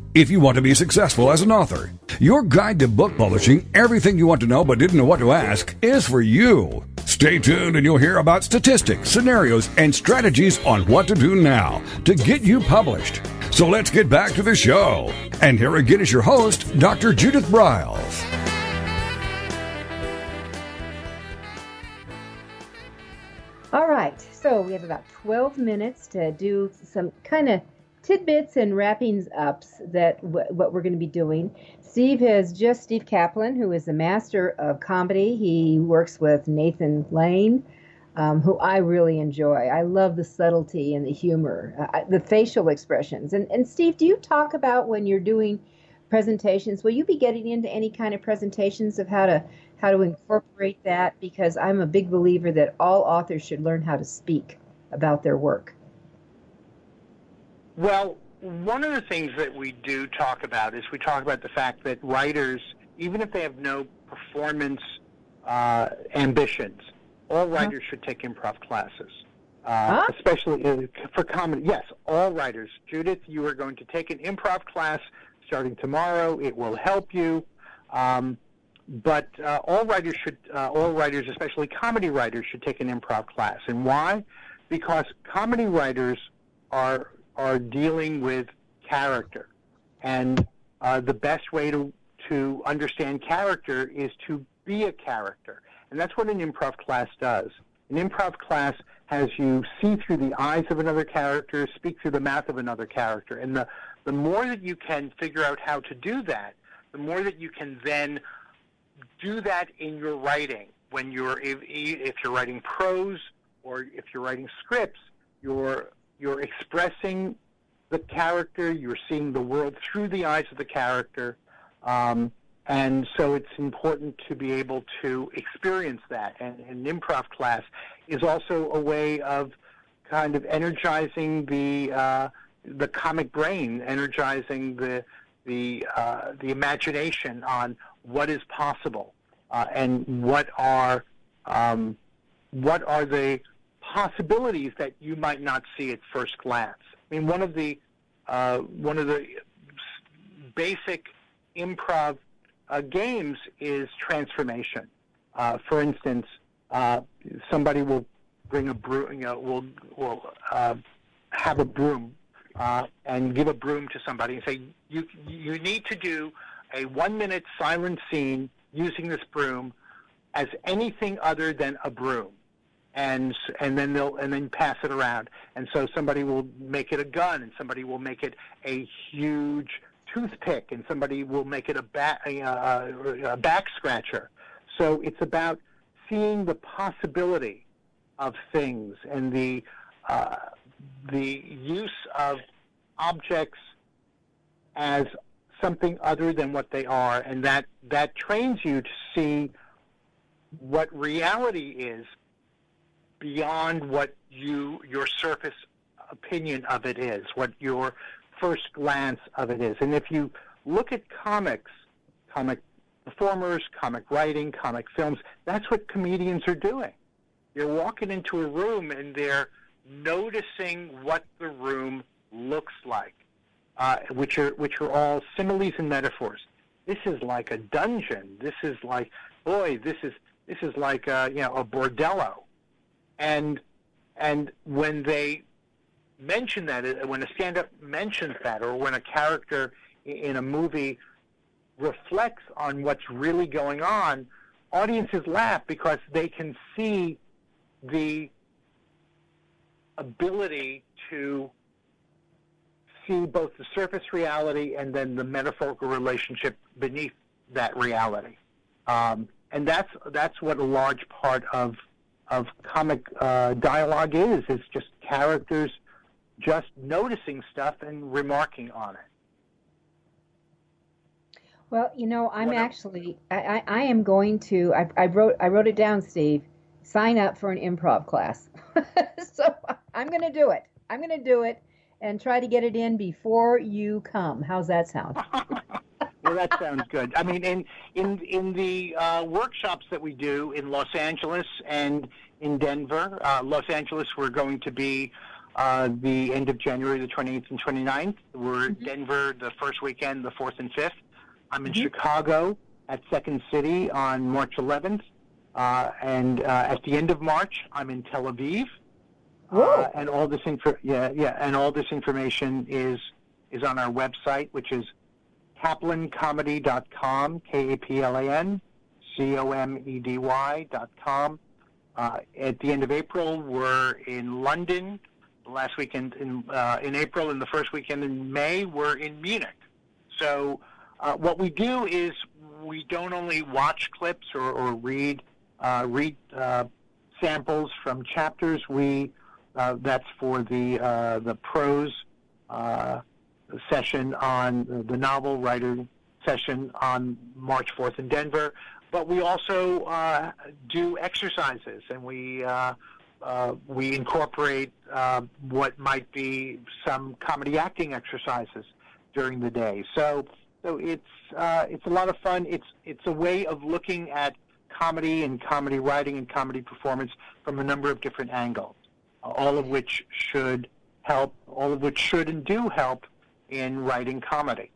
if you want to be successful as an author, your guide to book publishing, everything you want to know but didn't know what to ask, is for you. Stay tuned and you'll hear about statistics, scenarios, and strategies on what to do now to get you published. So let's get back to the show. And here again is your host, Dr. Judith Briles. All right, so we have about 12 minutes to do some kind of tidbits and wrappings ups that w- what we're going to be doing. Steve has just Steve Kaplan, who is a master of comedy. He works with Nathan Lane, um, who I really enjoy. I love the subtlety and the humor, uh, the facial expressions. And and Steve, do you talk about when you're doing presentations? Will you be getting into any kind of presentations of how to how to incorporate that because I'm a big believer that all authors should learn how to speak about their work. Well, one of the things that we do talk about is we talk about the fact that writers, even if they have no performance uh, ambitions, all writers huh? should take improv classes. Uh, huh? Especially for comedy. Yes, all writers. Judith, you are going to take an improv class starting tomorrow. It will help you. Um, but uh, all writers should, uh, all writers, especially comedy writers, should take an improv class. And why? Because comedy writers are are dealing with character, and uh, the best way to to understand character is to be a character, and that's what an improv class does. An improv class has you see through the eyes of another character, speak through the mouth of another character, and the the more that you can figure out how to do that, the more that you can then do that in your writing. When you're if, if you're writing prose or if you're writing scripts you're you're expressing the character you're seeing the world through the eyes of the character um, and so it's important to be able to experience that. And an improv class is also a way of kind of energizing the uh, the comic brain energizing the the uh, the imagination on what is possible uh, and what are um, what are the possibilities that you might not see at first glance. I mean, one of the uh, one of the basic improv uh, games is transformation. Uh, for instance, uh, somebody will bring a broom, you know, will will uh, have a broom and give a broom to somebody and say, you you need to do a one minute silent scene using this broom as anything other than a broom and and then they'll and then pass it around. And so somebody will make it a gun and somebody will make it a huge toothpick and somebody will make it a back a, a back scratcher. So it's about seeing the possibility of things and the uh, the use of objects as something other than what they are, and that that trains you to see what reality is beyond what you your surface opinion of it is, what your first glance of it is. And if you look at comics, comic performers, comic writing, comic films, that's what comedians are doing. You're walking into a room and they're noticing what the room looks like uh, which are which are all similes and metaphors. This is like a dungeon. This is like, boy, this is this is like a, uh, you know a bordello, and and when they mention that, uh, when a stand-up mentions that, or when a character in a movie reflects on what's really going on, audiences laugh because they can see the ability to see both the surface reality and then the metaphorical relationship beneath that reality. Um, and that's that's what a large part of of comic uh, dialogue is. It's just characters just noticing stuff and remarking on it. Well, you know, I'm actually I, I, I, am going to I, I wrote I wrote it down, Steve. Sign up for an improv class. so I'm going to do it. I'm going to do it and try to get it in before you come. How's that sound? well, that sounds good. I mean, in in in the uh, workshops that we do in Los Angeles and in Denver, uh, Los Angeles, we're going to be uh, the end of January, the 28th and 29th. We're mm-hmm. Denver the first weekend, the 4th and 5th. I'm in mm-hmm. Chicago at Second City on March 11th. Uh, and uh, at the end of March, I'm in Tel Aviv. Uh, and all this info, yeah, yeah, and all this information is is on our website, which is kaplancomedy.com, K-A-P-L-A-N, C-O-M-E-D-Y dot com. Uh, at the end of April, we're in London. Last weekend in uh, in April, and the first weekend in May, we're in Munich. So uh, what we do is we don't only watch clips or, or read uh, read uh, samples from chapters. We uh, that's for the the prose session on the novel writer session on March 4th in Denver. But we also do exercises, and we we incorporate what might be some comedy acting exercises during the day. So so it's uh, it's a lot of fun. It's it's a way of looking at comedy and comedy writing and comedy performance from a number of different angles, uh, all of which should help, all of which should and do help in writing comedy.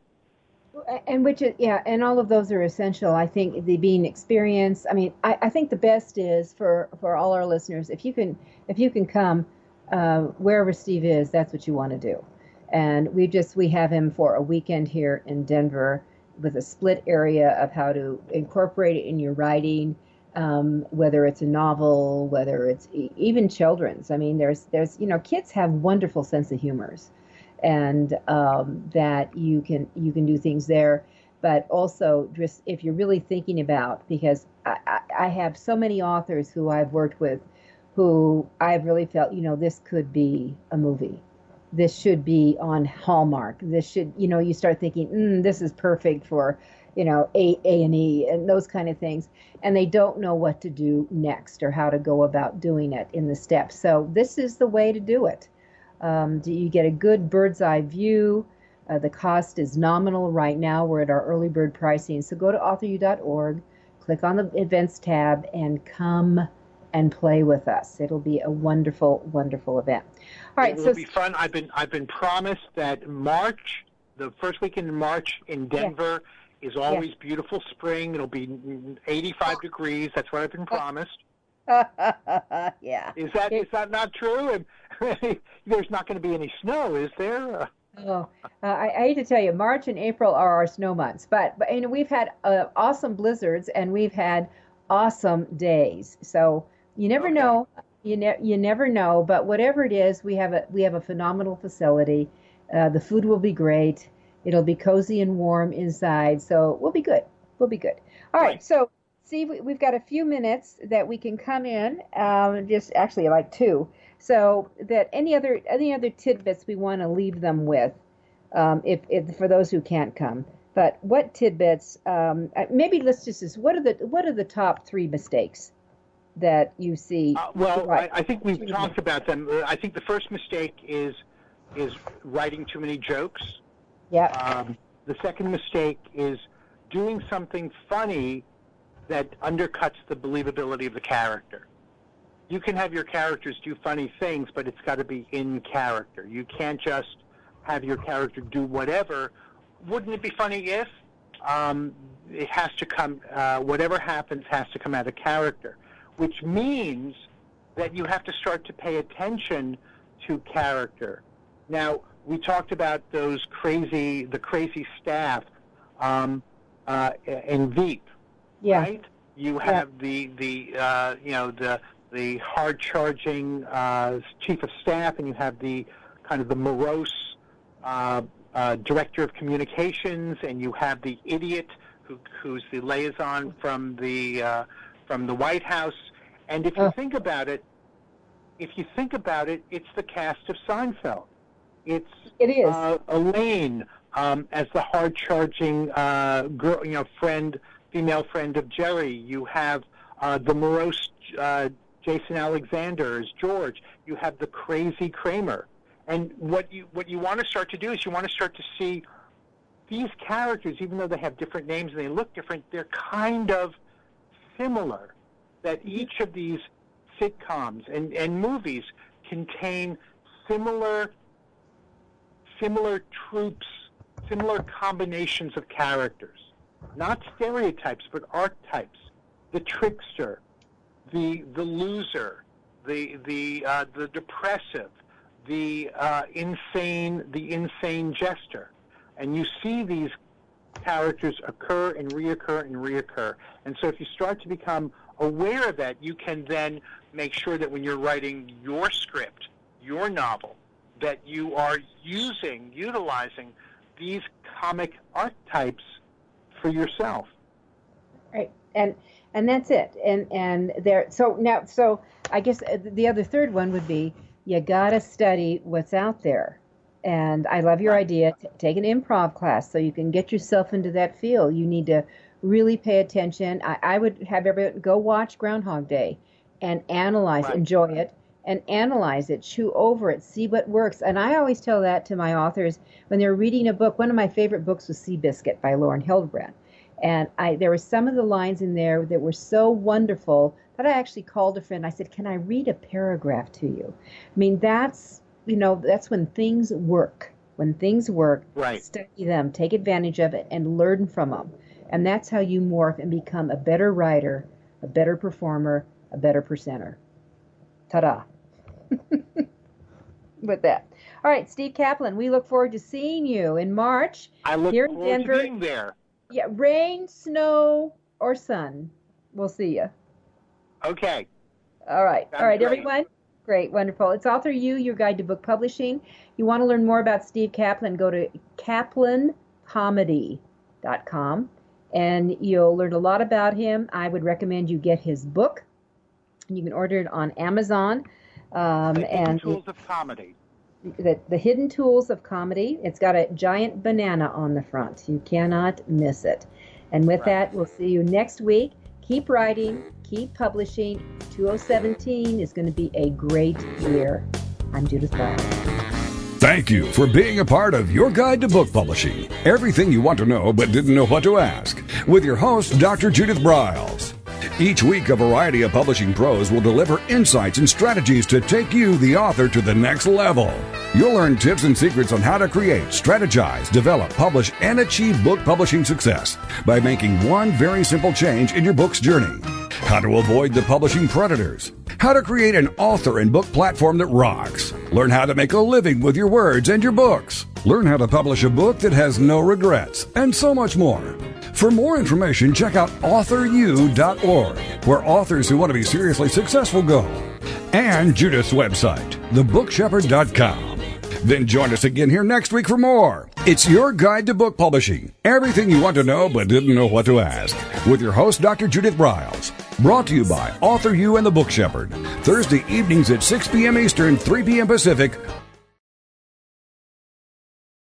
And which is yeah, and all of those are essential. I think the being experienced. I mean, I, I think the best is for for all our listeners if you can if you can come uh, wherever Steve is, that's what you want to do and we just we have him for a weekend here in Denver with a split area of how to incorporate it in your writing, um, whether it's a novel, whether it's e- even children's. I mean, there's there's you know kids have wonderful sense of humors, and um, that you can you can do things there. But also, just if you're really thinking about, because I, I, have so many authors who I've worked with, who I've really felt, you know, this could be a movie this should be on Hallmark. This should, you know, you start thinking, mm, this is perfect for, you know, A A and E and those kind of things, and they don't know what to do next or how to go about doing it in the steps. So this is the way to do it. Um, do you get a good bird's eye view? Uh, the cost is nominal right now. We're at our early bird pricing. So go to authoru.org, click on the events tab, and come and play with us. It'll be a wonderful, wonderful event. All right, it will so, be fun. I've been I've been promised that March, the first weekend in March in Denver, yes. is always yes. beautiful spring. It'll be 85 degrees. That's what I've been promised. yeah. Is that is that not true? And there's not going to be any snow, is there? Oh, uh, I, I, hate to tell you, March and April are our snow months, but, but you know we've had uh, awesome blizzards and we've had awesome days. So you never okay. know. You, ne- you never know. But whatever it is, we have a we have a phenomenal facility. Uh, the food will be great. It'll be cozy and warm inside, so we'll be good. We'll be good. All right. right so see, we've got a few minutes that we can come in. Um, just actually like two. So that any other any other tidbits we want to leave them with, um, if, if for those who can't come. But what tidbits? Um, uh, maybe let's just what are the what are the top three mistakes that you see? Uh, well, I, I, think we've talked about them. Uh, I think the first mistake is is writing too many jokes. Yeah. Um, the second mistake is doing something funny that undercuts the believability of the character. You can have your characters do funny things, but it's got to be in character. You can't just have your character do whatever. Wouldn't it be funny if? Um, it has to come, uh, whatever happens has to come out of character which means that you have to start to pay attention to character. Now, we talked about those crazy, the crazy staff um, uh, in Veep, yeah. right? You have yeah. the the uh, you know the the hard charging uh, chief of staff, and you have the kind of the morose uh, uh, director of communications, and you have the idiot who, who's the liaison from the uh, from the White House, And if you think about it, if you think about it, it's the cast of Seinfeld. It's it is uh, Elaine um, as the hard-charging uh, girl, you know, friend, female friend of Jerry. You have uh, the morose uh, Jason Alexander as George. You have the crazy Kramer. And what you what you want to start to do is you want to start to see these characters, even though they have different names and they look different, they're kind of similar. That each of these sitcoms and, and movies contain similar similar tropes, similar combinations of characters. Not stereotypes, but archetypes. The trickster, the the loser, the the uh, the depressive, the uh, insane the insane jester, and you see these characters occur and reoccur and reoccur. And so if you start to become aware of that, you can then make sure that when you're writing your script, your novel, that you are using, utilizing these comic archetypes for yourself. Right. And and that's it. And and there so now so I guess uh, the other third one would be you got to study what's out there. And I love your idea. T- take an improv class so you can get yourself into that field. You need to really pay attention. I, I would have everyone go watch Groundhog Day and analyze, right. enjoy it, and analyze it, chew over it, see what works. And I always tell that to my authors when they're reading a book. One of my favorite books was Seabiscuit by Lauren Hildebrand. And I, there were some of the lines in there that were so wonderful that I actually called a friend. I said, "Can I read a paragraph to you?" I mean, that's you know, that's when things work. When things work, right. study them, take advantage of it, and learn from them. And that's how you morph and become a better writer, a better performer, a better presenter. Ta-da! With that. All right, Steve Kaplan, we look forward to seeing you in March I look here in Denver. to being there. Yeah, rain, snow, or sun. We'll see you. Okay. All right. All right, great. everyone. Great, wonderful. It's Author U, your guide to book publishing. You want to learn more about Steve Kaplan, go to kaplancomedy.com and you'll learn a lot about him. I would recommend you get his book. You can order it on Amazon. Um, The Hidden and tools of comedy. the, the hidden tools of comedy. It's got a giant banana on the front. You cannot miss it. And with that, we'll see you next week. Keep writing, keep publishing. 2017 is going to be a great year. I'm Judith Ball. Thank you for being a part of Your Guide to Book Publishing. Everything you want to know but didn't know what to ask. With your host, Dr. Judith Briles. Each week, a variety of publishing pros will deliver insights and strategies to take you, the author, to the next level. You'll learn tips and secrets on how to create, strategize, develop, publish, and achieve book publishing success by making one very simple change in your book's journey. How to avoid the publishing predators. How to create an author and book platform that rocks. Learn how to make a living with your words and your books. Learn how to publish a book that has no regrets, and so much more. For more information, check out authoru.org, where authors who want to be seriously successful go, and Judith's website, thebookshepherd.com. Then join us again here next week for more. It's your guide to book publishing. Everything you want to know but didn't know what to ask. With your host, Dr. Judith Briles. Brought to you by Author U and the Book Shepherd. Thursday evenings at 6 p.m. Eastern, 3 p.m. Pacific,